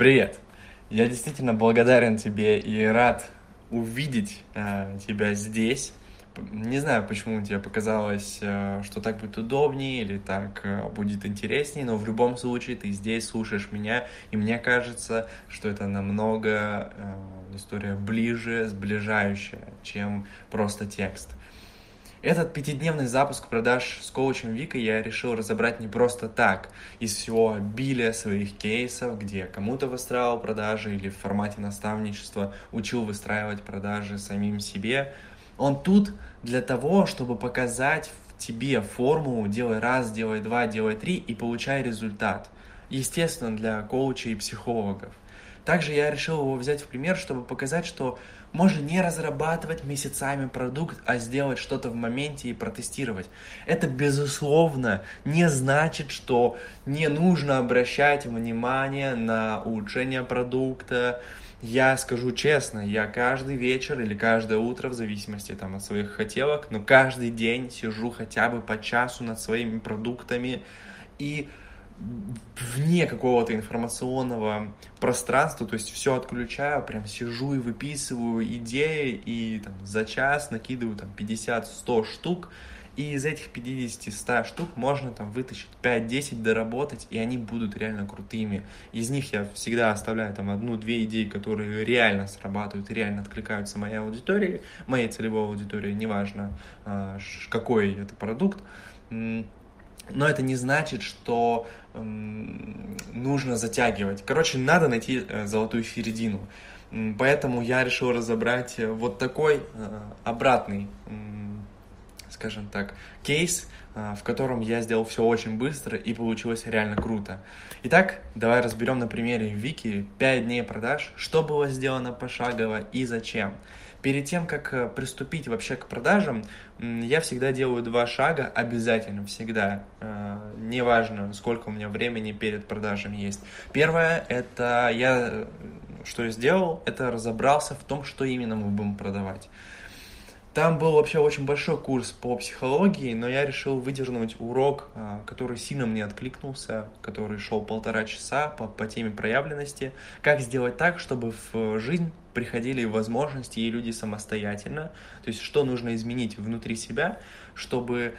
Привет! Я действительно благодарен тебе и рад увидеть э, тебя здесь. Не знаю, почему тебе показалось, э, что так будет удобнее или так э, будет интереснее, но в любом случае ты здесь слушаешь меня, и мне кажется, что это намного э, история ближе, сближающая, чем просто текст. Этот пятидневный запуск продаж с коучем Вика я решил разобрать не просто так, из всего обилия своих кейсов, где кому-то выстраивал продажи или в формате наставничества учил выстраивать продажи самим себе. Он тут для того, чтобы показать тебе формулу «делай раз, делай два, делай три» и получай результат. Естественно, для коучей и психологов. Также я решил его взять в пример, чтобы показать, что можно не разрабатывать месяцами продукт, а сделать что-то в моменте и протестировать. Это, безусловно, не значит, что не нужно обращать внимание на улучшение продукта. Я скажу честно, я каждый вечер или каждое утро, в зависимости там, от своих хотелок, но каждый день сижу хотя бы по часу над своими продуктами и вне какого-то информационного пространства, то есть все отключаю, прям сижу и выписываю идеи, и там, за час накидываю там 50-100 штук, и из этих 50-100 штук можно там вытащить 5-10, доработать, и они будут реально крутыми. Из них я всегда оставляю там одну-две идеи, которые реально срабатывают реально откликаются моей аудитории, моей целевой аудитории, неважно а, какой это продукт. Но это не значит, что нужно затягивать. Короче, надо найти э, золотую середину. Поэтому я решил разобрать э, вот такой э, обратный, скажем так, кейс, в котором я сделал все очень быстро и получилось реально круто. Итак, давай разберем на примере Вики 5 дней продаж, что было сделано пошагово и зачем. Перед тем, как э, приступить вообще к продажам, я всегда делаю два шага, обязательно, всегда. Э, неважно, сколько у меня времени перед продажами есть. Первое, это я, э, что я сделал, это разобрался в том, что именно мы будем продавать. Там был вообще очень большой курс по психологии, но я решил выдернуть урок, а, который сильно мне откликнулся, который шел полтора часа по, по теме проявленности. Как сделать так, чтобы в жизнь приходили возможности и люди самостоятельно. То есть что нужно изменить внутри себя, чтобы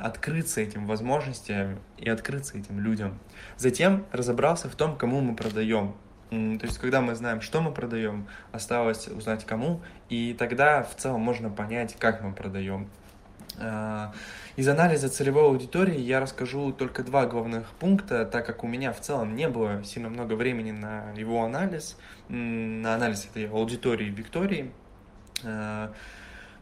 открыться этим возможностям и открыться этим людям. Затем разобрался в том, кому мы продаем. То есть, когда мы знаем, что мы продаем, осталось узнать кому, и тогда в целом можно понять, как мы продаем. А, из анализа целевой аудитории я расскажу только два главных пункта, так как у меня в целом не было сильно много времени на его анализ, на анализ этой аудитории Виктории. А,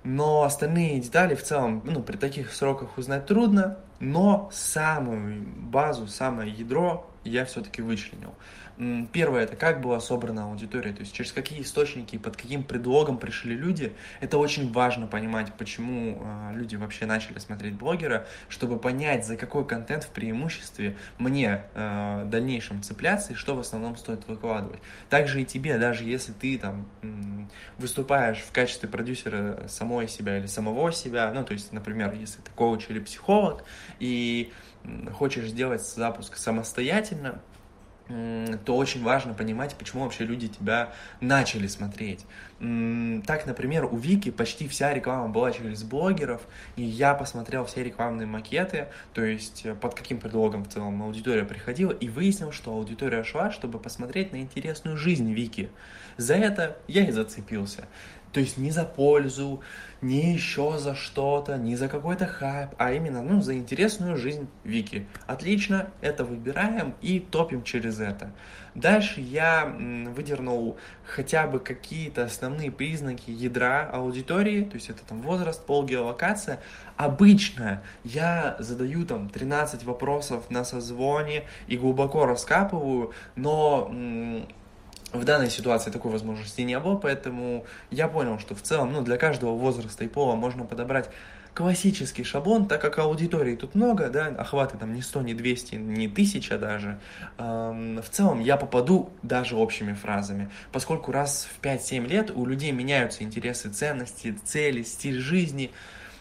но остальные детали в целом, ну, при таких сроках узнать трудно, но самую базу, самое ядро я все-таки вычленил. Первое, это как была собрана аудитория, то есть через какие источники и под каким предлогом пришли люди. Это очень важно понимать, почему э, люди вообще начали смотреть блогера, чтобы понять, за какой контент в преимуществе мне э, в дальнейшем цепляться и что в основном стоит выкладывать. Также и тебе, даже если ты там выступаешь в качестве продюсера самой себя или самого себя, ну то есть, например, если ты коуч или психолог и хочешь сделать запуск самостоятельно, то очень важно понимать, почему вообще люди тебя начали смотреть. Так, например, у Вики почти вся реклама была через блогеров, и я посмотрел все рекламные макеты, то есть э, под каким предлогом в целом аудитория приходила, и выяснил, что аудитория шла, чтобы посмотреть на интересную жизнь Вики. За это я и зацепился. То есть не за пользу, не еще за что-то, не за какой-то хайп, а именно ну, за интересную жизнь Вики. Отлично, это выбираем и топим через это. Дальше я выдернул хотя бы какие-то основные признаки ядра аудитории, то есть это там возраст, пол, геолокация. Обычно я задаю там 13 вопросов на созвоне и глубоко раскапываю, но в данной ситуации такой возможности не было, поэтому я понял, что в целом ну, для каждого возраста и пола можно подобрать классический шаблон, так как аудитории тут много, да, охваты там не 100, не 200, не 1000 даже, эм, в целом я попаду даже общими фразами, поскольку раз в 5-7 лет у людей меняются интересы, ценности, цели, стиль жизни,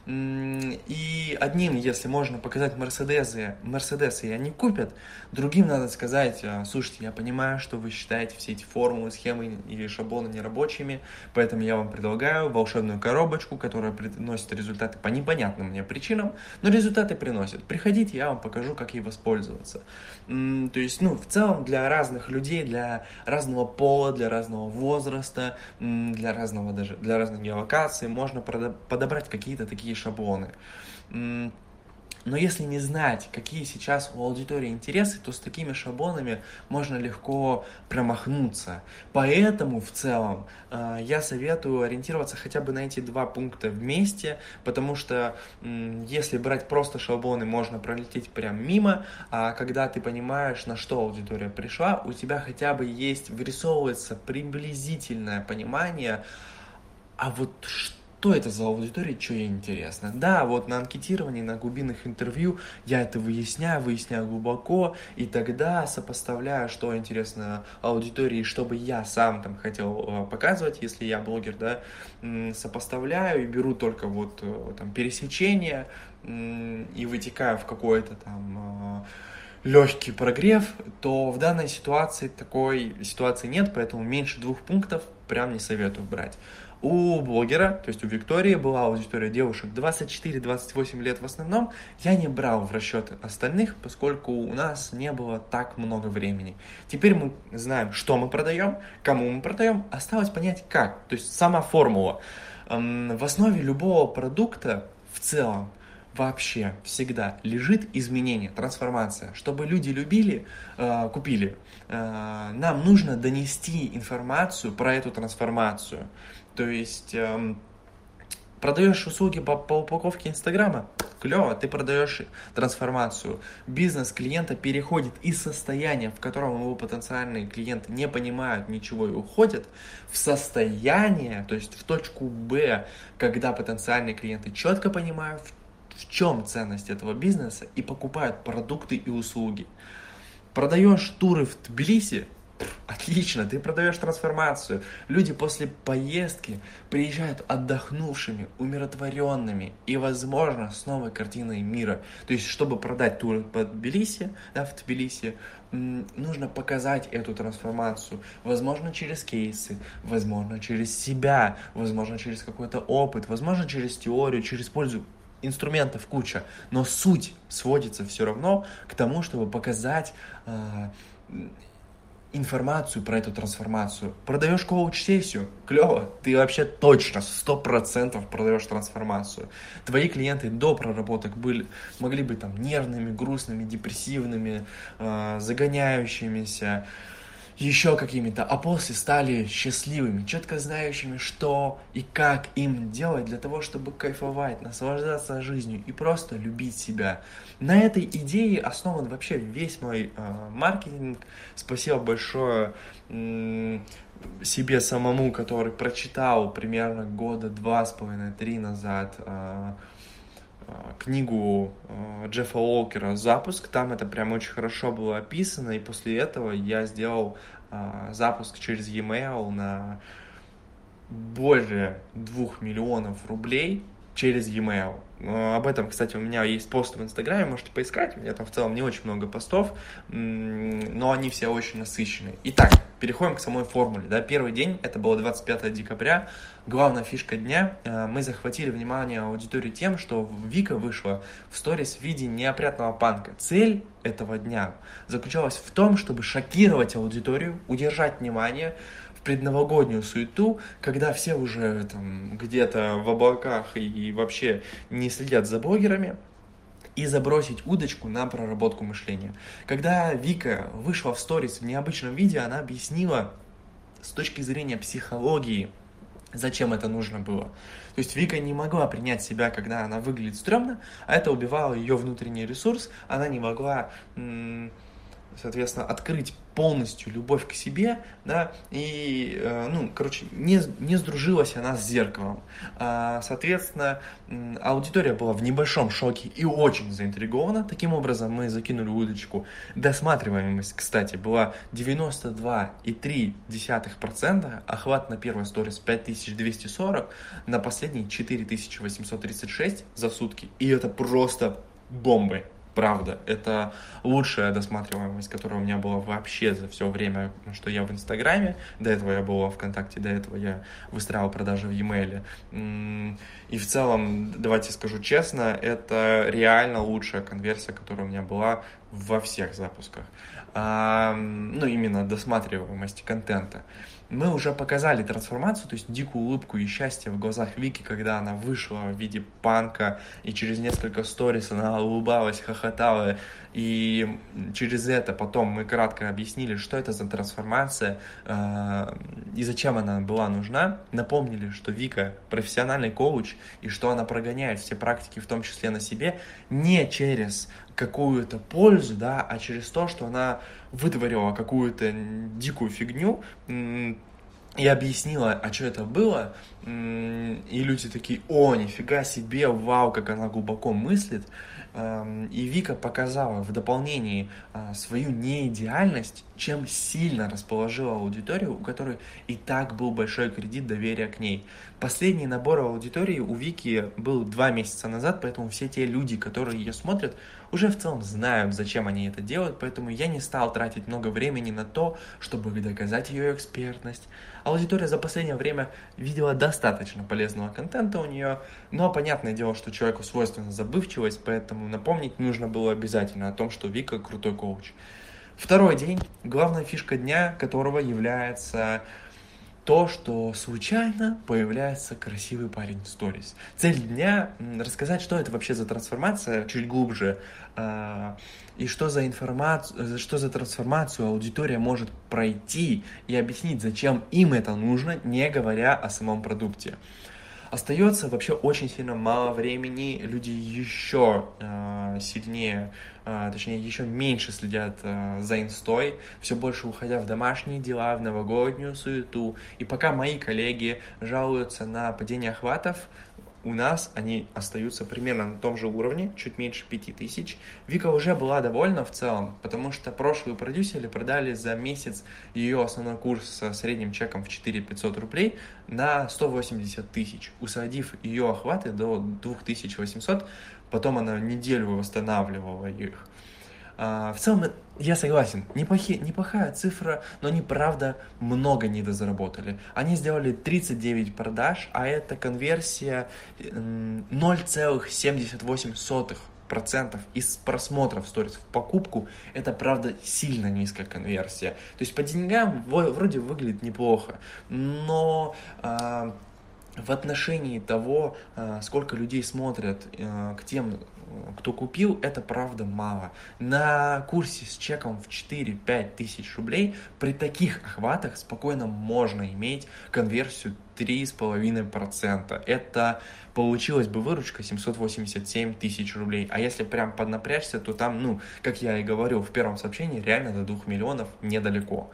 И одним, если можно показать Мерседесы, Мерседесы, и они купят, другим надо сказать, «А, слушайте, я понимаю, что вы считаете все эти формулы, схемы и шаблоны нерабочими, поэтому я вам предлагаю волшебную коробочку, которая приносит результаты по непонятным мне причинам, но результаты приносит. Приходите, я вам покажу, как ей воспользоваться. То есть, ну, в целом для разных людей, для разного пола, для разного возраста, для разного даже, для разных геолокаций можно подобрать какие-то такие шаблоны. Но если не знать, какие сейчас у аудитории интересы, то с такими шаблонами можно легко промахнуться. Поэтому в целом э, я советую ориентироваться хотя бы на эти два пункта вместе, потому что э, если брать просто шаблоны, можно пролететь прям мимо, а когда ты понимаешь, на что аудитория пришла, у тебя хотя бы есть, вырисовывается приблизительное понимание, а вот что что это за аудитория, что ей интересно. Да, вот на анкетировании, на глубинных интервью я это выясняю, выясняю глубоко, и тогда сопоставляю, что интересно аудитории, что бы я сам там хотел э, показывать, если я блогер, да, сопоставляю и беру только вот э, там пересечение и вытекаю в какой-то там э, легкий прогрев, то в данной ситуации такой ситуации нет, поэтому меньше двух пунктов прям не советую брать. У блогера, то есть у Виктории, была аудитория девушек 24-28 лет в основном. Я не брал в расчет остальных, поскольку у нас не было так много времени. Теперь мы знаем, что мы продаем, кому мы продаем. Осталось понять, как. То есть сама формула. В основе любого продукта в целом вообще всегда лежит изменение, трансформация. Чтобы люди любили, э, купили, э, нам нужно донести информацию про эту трансформацию. То есть эм, продаешь услуги по, по упаковке Инстаграма, клево, ты продаешь трансформацию. Бизнес клиента переходит из состояния, в котором его потенциальные клиенты не понимают ничего и уходят, в состояние, то есть в точку Б, когда потенциальные клиенты четко понимают, в, в чем ценность этого бизнеса и покупают продукты и услуги. Продаешь туры в Тбилиси, Отлично, ты продаешь трансформацию. Люди после поездки приезжают отдохнувшими, умиротворенными и, возможно, с новой картиной мира. То есть, чтобы продать тур по Тбилиси, да, в Тбилиси, нужно показать эту трансформацию. Возможно, через кейсы, возможно, через себя, возможно, через какой-то опыт, возможно, через теорию, через пользу инструментов куча, но суть сводится все равно к тому, чтобы показать э, информацию про эту трансформацию. Продаешь коуч-сессию, клево, ты вообще точно, сто процентов продаешь трансформацию. Твои клиенты до проработок были, могли быть там нервными, грустными, депрессивными, э, загоняющимися, еще какими-то, а после стали счастливыми, четко знающими, что и как им делать для того, чтобы кайфовать, наслаждаться жизнью и просто любить себя. На этой идее основан вообще весь мой э, маркетинг. Спасибо большое э, себе самому, который прочитал примерно года два с половиной, три назад э, книгу Джеффа Уолкера «Запуск». Там это прям очень хорошо было описано, и после этого я сделал запуск через e-mail на более двух миллионов рублей через e-mail. Об этом, кстати, у меня есть пост в Инстаграме, можете поискать. У меня там в целом не очень много постов, но они все очень насыщенные. Итак, переходим к самой формуле. Да? Первый день, это было 25 декабря. Главная фишка дня, э, мы захватили внимание аудитории тем, что Вика вышла в сторис в виде неопрятного панка. Цель этого дня заключалась в том, чтобы шокировать аудиторию, удержать внимание, предновогоднюю суету, когда все уже там где-то в облаках и вообще не следят за блогерами, и забросить удочку на проработку мышления. Когда Вика вышла в сторис в необычном виде, она объяснила с точки зрения психологии, зачем это нужно было. То есть Вика не могла принять себя, когда она выглядит стрёмно, а это убивало ее внутренний ресурс, она не могла, соответственно, открыть полностью любовь к себе, да, и, э, ну, короче, не, не сдружилась она с зеркалом. А, соответственно, аудитория была в небольшом шоке и очень заинтригована. Таким образом, мы закинули удочку. Досматриваемость, кстати, была 92,3%, охват на первой сторис 5240, на последней 4836 за сутки. И это просто бомбы правда. Это лучшая досматриваемость, которая у меня была вообще за все время, что я в Инстаграме. До этого я был во ВКонтакте, до этого я выстраивал продажи в e-mail. И в целом, давайте скажу честно, это реально лучшая конверсия, которая у меня была во всех запусках. Ну, именно досматриваемости контента мы уже показали трансформацию, то есть дикую улыбку и счастье в глазах Вики, когда она вышла в виде панка, и через несколько сторис она улыбалась, хохотала, и через это потом мы кратко объяснили, что это за трансформация э, и зачем она была нужна. Напомнили, что Вика профессиональный коуч, и что она прогоняет все практики, в том числе на себе, не через какую-то пользу, да, а через то, что она вытворила какую-то дикую фигню, и объяснила, а что это было, и люди такие, о, нифига себе, вау, как она глубоко мыслит, Эм, и Вика показала в дополнении а, свою неидеальность, чем сильно расположила аудиторию, у которой и так был большой кредит доверия к ней. Последний набор аудитории у Вики был два месяца назад, поэтому все те люди, которые ее смотрят, уже в целом знают, зачем они это делают, поэтому я не стал тратить много времени на то, чтобы доказать ее экспертность. Аудитория за последнее время видела достаточно полезного контента у нее, но понятное дело, что человеку свойственна забывчивость, поэтому напомнить нужно было обязательно о том, что Вика крутой коуч. Второй день, главная фишка дня которого является то, что случайно появляется красивый парень в сторис. Цель дня — рассказать, что это вообще за трансформация, чуть глубже, э, и что за информацию, что за трансформацию аудитория может пройти, и объяснить, зачем им это нужно, не говоря о самом продукте. Остается вообще очень сильно мало времени, люди еще э, сильнее, э, точнее, еще меньше следят э, за инстой, все больше уходя в домашние дела, в новогоднюю суету. И пока мои коллеги жалуются на падение охватов, у нас они остаются примерно на том же уровне, чуть меньше 5000. Вика уже была довольна в целом, потому что прошлые продюсеры продали за месяц ее основной курс со средним чеком в 4 500 рублей на 180 тысяч, усадив ее охваты до 2800, потом она неделю восстанавливала их. А, в целом, я согласен, неплохи, неплохая цифра, но они, правда, много недозаработали. Они сделали 39 продаж, а это конверсия 0,78 процентов из просмотров сторис в покупку, это, правда, сильно низкая конверсия. То есть по деньгам вроде выглядит неплохо, но э, в отношении того, э, сколько людей смотрят э, к тем кто купил, это правда мало. На курсе с чеком в 4-5 тысяч рублей при таких охватах спокойно можно иметь конверсию 3,5%. Это получилась бы выручка 787 тысяч рублей. А если прям поднапрячься, то там, ну, как я и говорил в первом сообщении, реально до 2 миллионов недалеко.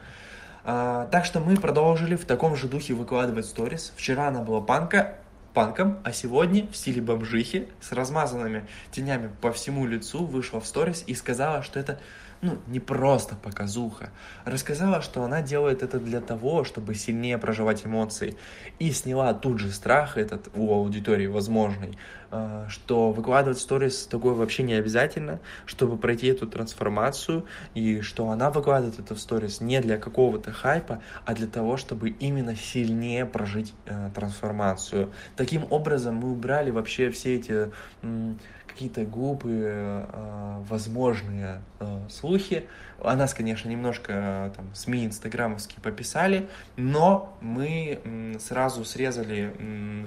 А, так что мы продолжили в таком же духе выкладывать сторис. Вчера она была панка, панком, а сегодня в стиле бомжихи с размазанными тенями по всему лицу вышла в сторис и сказала, что это ну, не просто показуха. Рассказала, что она делает это для того, чтобы сильнее проживать эмоции. И сняла тут же страх этот у аудитории возможный, э, что выкладывать сторис такое вообще не обязательно, чтобы пройти эту трансформацию, и что она выкладывает это в сторис не для какого-то хайпа, а для того, чтобы именно сильнее прожить э, трансформацию. Таким образом, мы убрали вообще все эти какие-то глупые э, возможные э, слухи. О нас, конечно, немножко э, там СМИ инстаграмовские пописали, но мы сразу срезали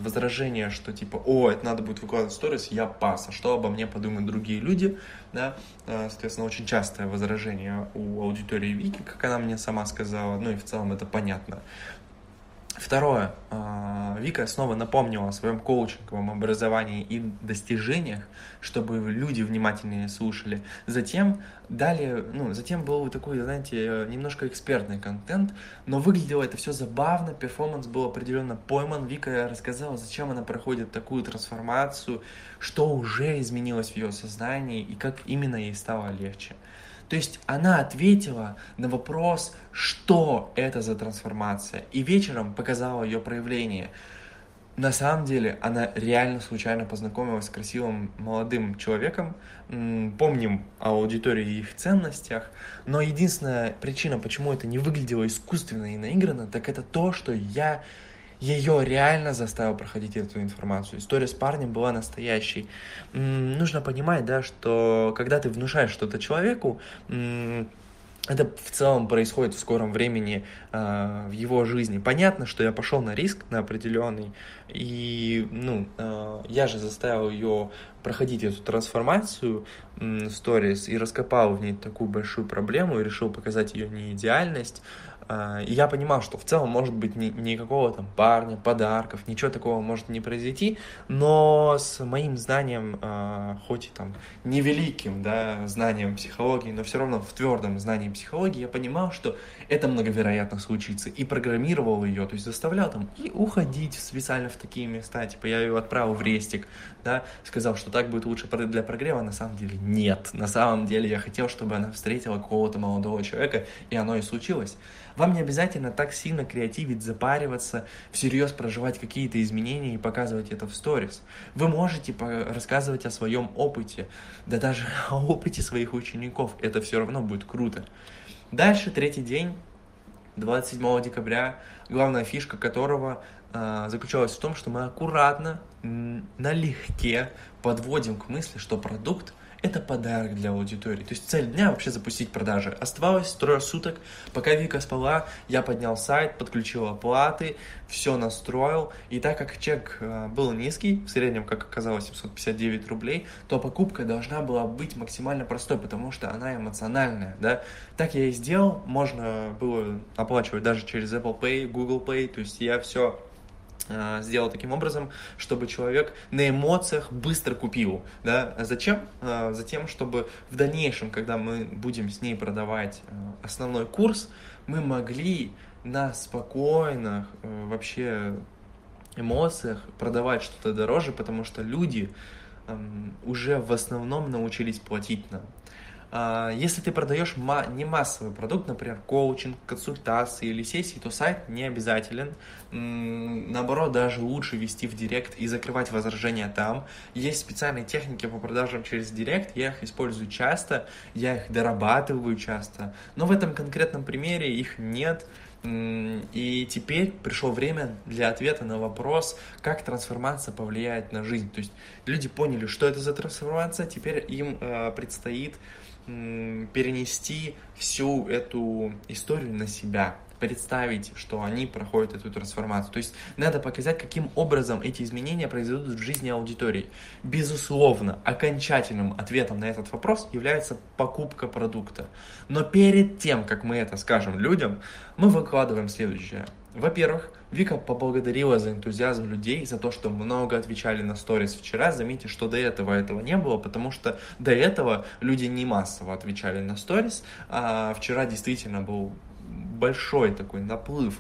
возражение, что типа, о, это надо будет выкладывать сторис, я пас, а что обо мне подумают другие люди, да, соответственно, очень частое возражение у аудитории Вики, как она мне сама сказала, ну и в целом это понятно. Второе. А, Вика снова напомнила о своем коучинговом образовании и достижениях, чтобы люди внимательнее слушали. Затем далее, ну, затем был такой, знаете, немножко экспертный контент, но выглядело это все забавно, перформанс был определенно пойман. Вика рассказала, зачем она проходит такую трансформацию, что уже изменилось в ее сознании и как именно ей стало легче. То есть она ответила на вопрос, что это за трансформация, и вечером показала ее проявление. На самом деле она реально случайно познакомилась с красивым молодым человеком. Помним о аудитории и их ценностях, но единственная причина, почему это не выглядело искусственно и наигранно, так это то, что я ее реально заставил проходить эту информацию. История с парнем была настоящей. Нужно понимать, да, что когда ты внушаешь что-то человеку, это в целом происходит в скором времени э, в его жизни. Понятно, что я пошел на риск на определенный, и ну э, я же заставил ее проходить эту трансформацию сторис и раскопал в ней такую большую проблему и решил показать ее неидеальность. А, и я понимал, что в целом может быть ни, никакого там парня, подарков, ничего такого может не произойти, но с моим знанием, а, хоть и там невеликим, да, знанием психологии, но все равно в твердом знании психологии, я понимал, что это многовероятно случится, и программировал ее, то есть заставлял там и уходить специально в такие места, типа я ее отправил в рестик, да, сказал, что так будет лучше для прогрева, на самом деле нет, на самом деле я хотел, чтобы она встретила какого-то молодого человека, и оно и случилось. Вам не обязательно так сильно креативить, запариваться, всерьез проживать какие-то изменения и показывать это в сторис. Вы можете рассказывать о своем опыте, да даже о опыте своих учеников. Это все равно будет круто. Дальше, третий день, 27 декабря, главная фишка которого э, заключалась в том, что мы аккуратно, налегке подводим к мысли, что продукт это подарок для аудитории. То есть цель дня вообще запустить продажи. Оставалось трое суток, пока Вика спала, я поднял сайт, подключил оплаты, все настроил. И так как чек э, был низкий, в среднем, как оказалось, 759 рублей, то покупка должна была быть максимально простой, потому что она эмоциональная, да. Так я и сделал, можно было оплачивать даже через Apple Pay, Google Pay, то есть я все сделал таким образом, чтобы человек на эмоциях быстро купил. Да? Зачем? Э, затем, чтобы в дальнейшем, когда мы будем с ней продавать э, основной курс, мы могли на спокойных вообще эмоциях продавать что-то дороже, потому что люди эм, уже в основном научились платить нам. А, если ты продаешь не массовый продукт, например, коучинг, консультации или сессии, то сайт не обязателен. Наоборот, даже лучше вести в директ и закрывать возражения там. Есть специальные техники по продажам через директ, я их использую часто, я их дорабатываю часто, но в этом конкретном примере их нет. И теперь пришло время для ответа на вопрос, как трансформация повлияет на жизнь. То есть люди поняли, что это за трансформация, теперь им э, предстоит перенести всю эту историю на себя, представить, что они проходят эту трансформацию. То есть надо показать, каким образом эти изменения произойдут в жизни аудитории. Безусловно, окончательным ответом на этот вопрос является покупка продукта. Но перед тем, как мы это скажем людям, мы выкладываем следующее. Во-первых, Вика поблагодарила за энтузиазм людей, за то, что много отвечали на сторис вчера. Заметьте, что до этого этого не было, потому что до этого люди не массово отвечали на сторис, а вчера действительно был большой такой наплыв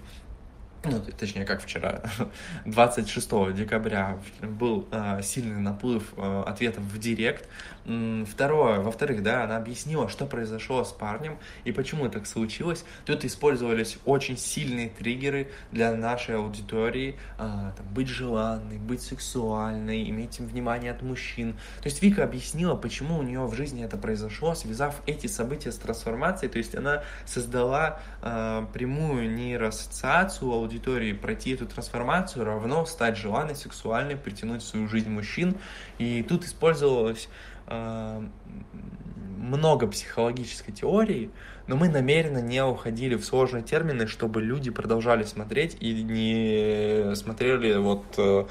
ну, точнее, как вчера, 26 декабря был э, сильный наплыв э, ответов в директ. Второе, во-вторых, да, она объяснила, что произошло с парнем и почему так случилось. Тут использовались очень сильные триггеры для нашей аудитории. Э, там, быть желанной, быть сексуальной, иметь внимание от мужчин. То есть Вика объяснила, почему у нее в жизни это произошло, связав эти события с трансформацией. То есть она создала э, прямую нейроассоциацию аудитории пройти эту трансформацию равно стать желанной, сексуальной, притянуть в свою жизнь мужчин. И тут использовалось э, много психологической теории, но мы намеренно не уходили в сложные термины, чтобы люди продолжали смотреть и не смотрели вот э,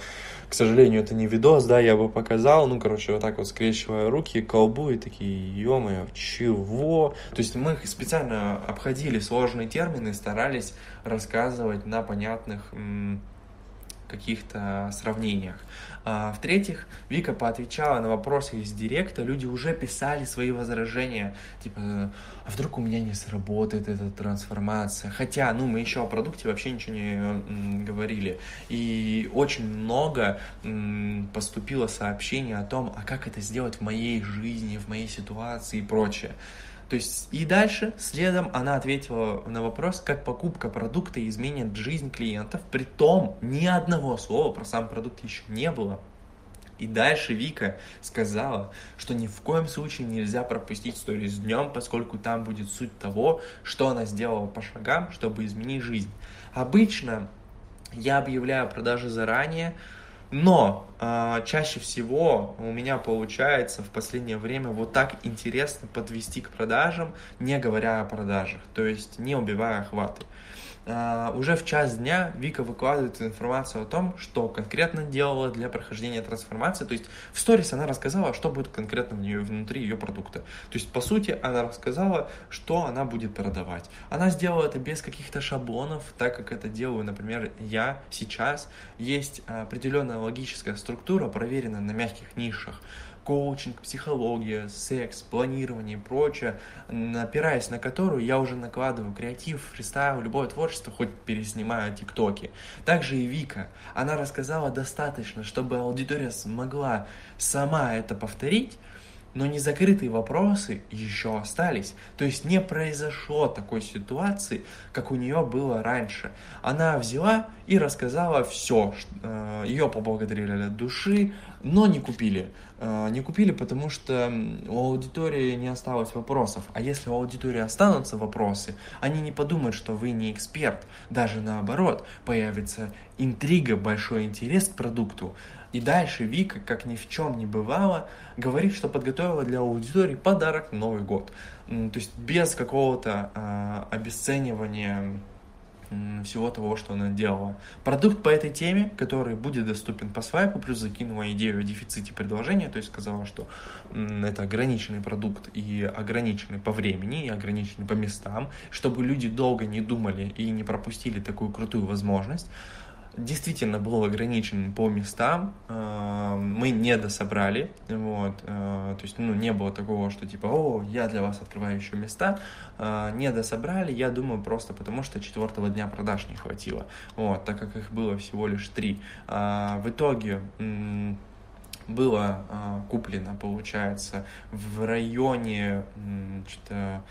к сожалению, это не видос, да, я бы показал, ну, короче, вот так вот скрещивая руки, колбу и такие, ё чего? То есть мы специально обходили сложные термины, старались рассказывать на понятных каких-то сравнениях. А, В-третьих, Вика поотвечала на вопросы из директа, люди уже писали свои возражения, типа, а вдруг у меня не сработает эта трансформация? Хотя, ну, мы еще о продукте вообще ничего не говорили. И очень много поступило сообщений о том, а как это сделать в моей жизни, в моей ситуации и прочее. То есть и дальше, следом, она ответила на вопрос, как покупка продукта изменит жизнь клиентов, при том ни одного слова про сам продукт еще не было. И дальше Вика сказала, что ни в коем случае нельзя пропустить историю с днем, поскольку там будет суть того, что она сделала по шагам, чтобы изменить жизнь. Обычно я объявляю продажи заранее, но э, чаще всего у меня получается в последнее время вот так интересно подвести к продажам, не говоря о продажах, то есть не убивая охваты. А, уже в час дня Вика выкладывает информацию о том, что конкретно делала для прохождения трансформации. То есть в сторис она рассказала, что будет конкретно в нее, внутри ее продукта. То есть по сути она рассказала, что она будет продавать. Она сделала это без каких-то шаблонов, так как это делаю, например, я сейчас. Есть определенная логическая структура, проверенная на мягких нишах коучинг, психология, секс, планирование и прочее, опираясь на которую я уже накладываю креатив, фристайл, любое творчество, хоть переснимаю тиктоки. Также и Вика, она рассказала достаточно, чтобы аудитория смогла сама это повторить, но незакрытые вопросы еще остались. То есть не произошло такой ситуации, как у нее было раньше. Она взяла и рассказала все. Э, Ее поблагодарили от души, но не купили. Э, не купили, потому что у аудитории не осталось вопросов. А если у аудитории останутся вопросы, они не подумают, что вы не эксперт. Даже наоборот, появится интрига, большой интерес к продукту. И дальше Вика, как ни в чем не бывало, говорит, что подготовила для аудитории подарок Новый год. То есть без какого-то э, обесценивания всего того, что она делала. Продукт по этой теме, который будет доступен по свайпу, плюс закинула идею о дефиците предложения, то есть сказала, что это ограниченный продукт и ограниченный по времени, и ограниченный по местам, чтобы люди долго не думали и не пропустили такую крутую возможность действительно был ограничен по местам, э, мы не дособрали, вот, э, то есть, ну, не было такого, что типа, о, я для вас открываю еще места, э, не дособрали, я думаю, просто потому что четвертого дня продаж не хватило, вот, так как их было всего лишь три. В итоге было куплено, получается, в районе, что-то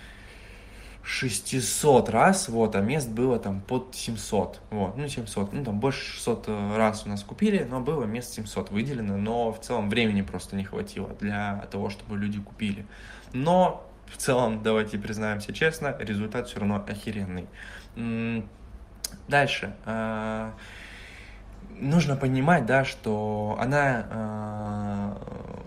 600 раз, вот, а мест было там под 700, вот, ну 700, ну там больше 600 э, раз у нас купили, но было мест 700 выделено, но в целом времени просто не хватило для того, чтобы люди купили. Но в целом, давайте признаемся честно, результат все равно охеренный. Дальше. А, нужно понимать, да, что она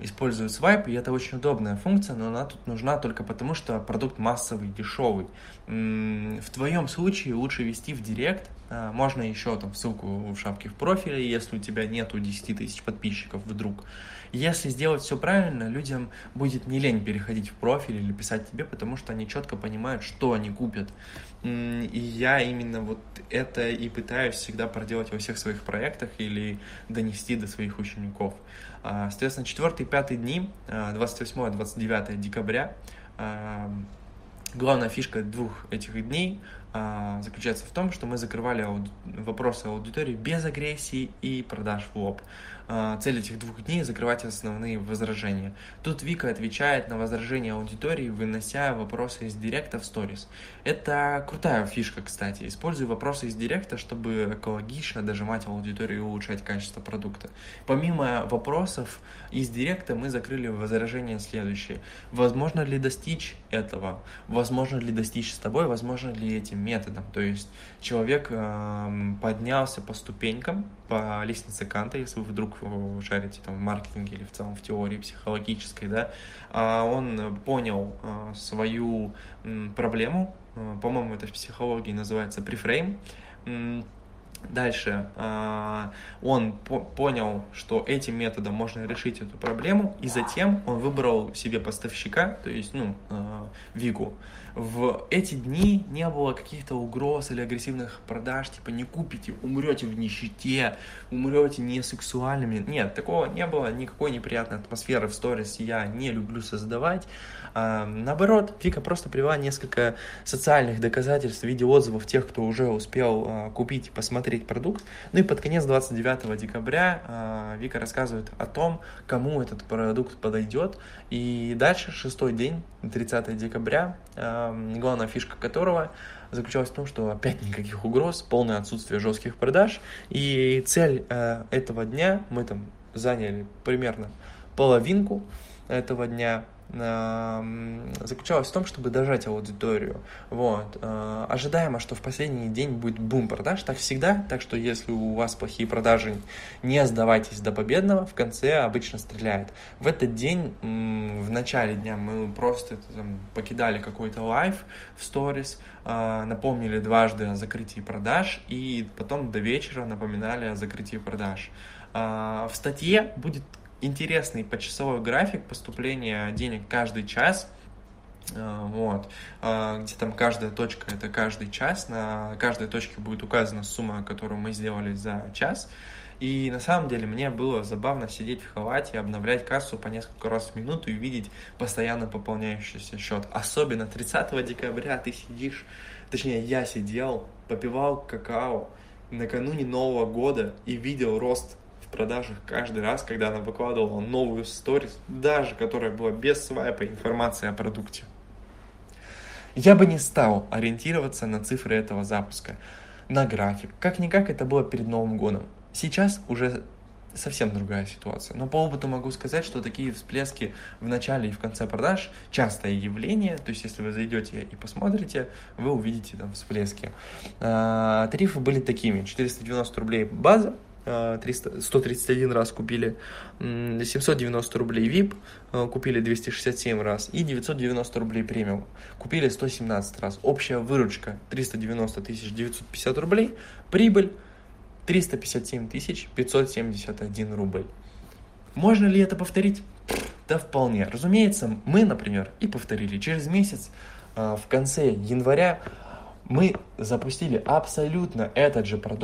использует свайп, и это очень удобная функция, но она тут нужна только потому, что продукт массовый, дешевый. В твоем случае лучше вести в директ, э, можно еще там ссылку в шапке в профиле, если у тебя нету 10 тысяч подписчиков вдруг. Если сделать все правильно, людям будет не лень переходить в профиль или писать тебе, потому что они четко понимают, что они купят. И я именно вот это и пытаюсь всегда проделать во всех своих проектах или донести до своих учеников. А, соответственно, 4 и 5 дни, 28-29 а, декабря, а, главная фишка двух этих дней заключается в том, что мы закрывали вопросы аудитории без агрессии и продаж в лоб. А, цель этих двух дней закрывать основные возражения. Тут Вика отвечает на возражения аудитории, вынося вопросы из директа в сторис. Это крутая фишка, кстати. Используй вопросы из директа, чтобы экологично дожимать аудиторию и улучшать качество продукта. Помимо вопросов из директа мы закрыли возражения следующие. Возможно ли достичь этого? Возможно ли достичь с тобой? Возможно ли этим методом? То есть человек э, поднялся по ступенькам, по лестнице Канта, если вы вдруг шарите там в маркетинге или в целом в теории психологической, да, а он понял а, свою проблему, по-моему, это в психологии называется префрейм, Дальше а, он понял, что этим методом можно решить эту проблему, и затем он выбрал себе поставщика, то есть, ну, а, Вигу. В эти дни не было каких-то угроз или агрессивных продаж, типа не купите, умрете в нищете, умрете не сексуальными. Нет, такого не было, никакой неприятной атмосферы в сторис я не люблю создавать. А, наоборот, Вика просто привела несколько социальных доказательств в виде отзывов тех, кто уже успел а, купить и посмотреть продукт. Ну и под конец 29 декабря а, Вика рассказывает о том, кому этот продукт подойдет. И дальше, шестой день, 30 декабря, а, главная фишка которого заключалась в том, что опять никаких угроз, полное отсутствие жестких продаж. И цель э, этого дня, мы там заняли примерно половинку этого дня, заключалась в том, чтобы дожать аудиторию. Вот. Э, ожидаемо, что в последний день будет бум продаж, так всегда, так что если у вас плохие продажи, не сдавайтесь до победного, в конце обычно стреляет. В этот день, в начале дня мы просто там, покидали какой-то live в сторис, э, напомнили дважды о закрытии продаж и потом до вечера напоминали о закрытии продаж. Э, в статье будет интересный почасовой график поступления денег каждый час. Э, вот, э, где там каждая точка это каждый час, на каждой точке будет указана сумма, которую мы сделали за час. И на самом деле мне было забавно сидеть в халате, обновлять кассу по несколько раз в минуту и видеть постоянно пополняющийся счет. Особенно 30 декабря ты сидишь, точнее я сидел, попивал какао накануне Нового года и видел рост продажах каждый раз, когда она выкладывала новую сторис, даже которая была без свайпа информации о продукте. Я бы не стал ориентироваться на цифры этого запуска, на график. Как-никак это было перед Новым годом. Сейчас уже совсем другая ситуация. Но по опыту могу сказать, что такие всплески в начале и в конце продаж частое явление. То есть, если вы зайдете и посмотрите, вы увидите там всплески. А, тарифы были такими. 490 рублей база, 300, 131 раз купили 790 рублей VIP, э, купили 267 раз и 990 рублей премиум, купили 117 раз. Общая выручка 390 тысяч 950 рублей, прибыль 357 тысяч 571 рубль. Можно ли это повторить? Да вполне. Разумеется, мы, например, и повторили. Через месяц, э, в конце января, мы запустили абсолютно этот же продукт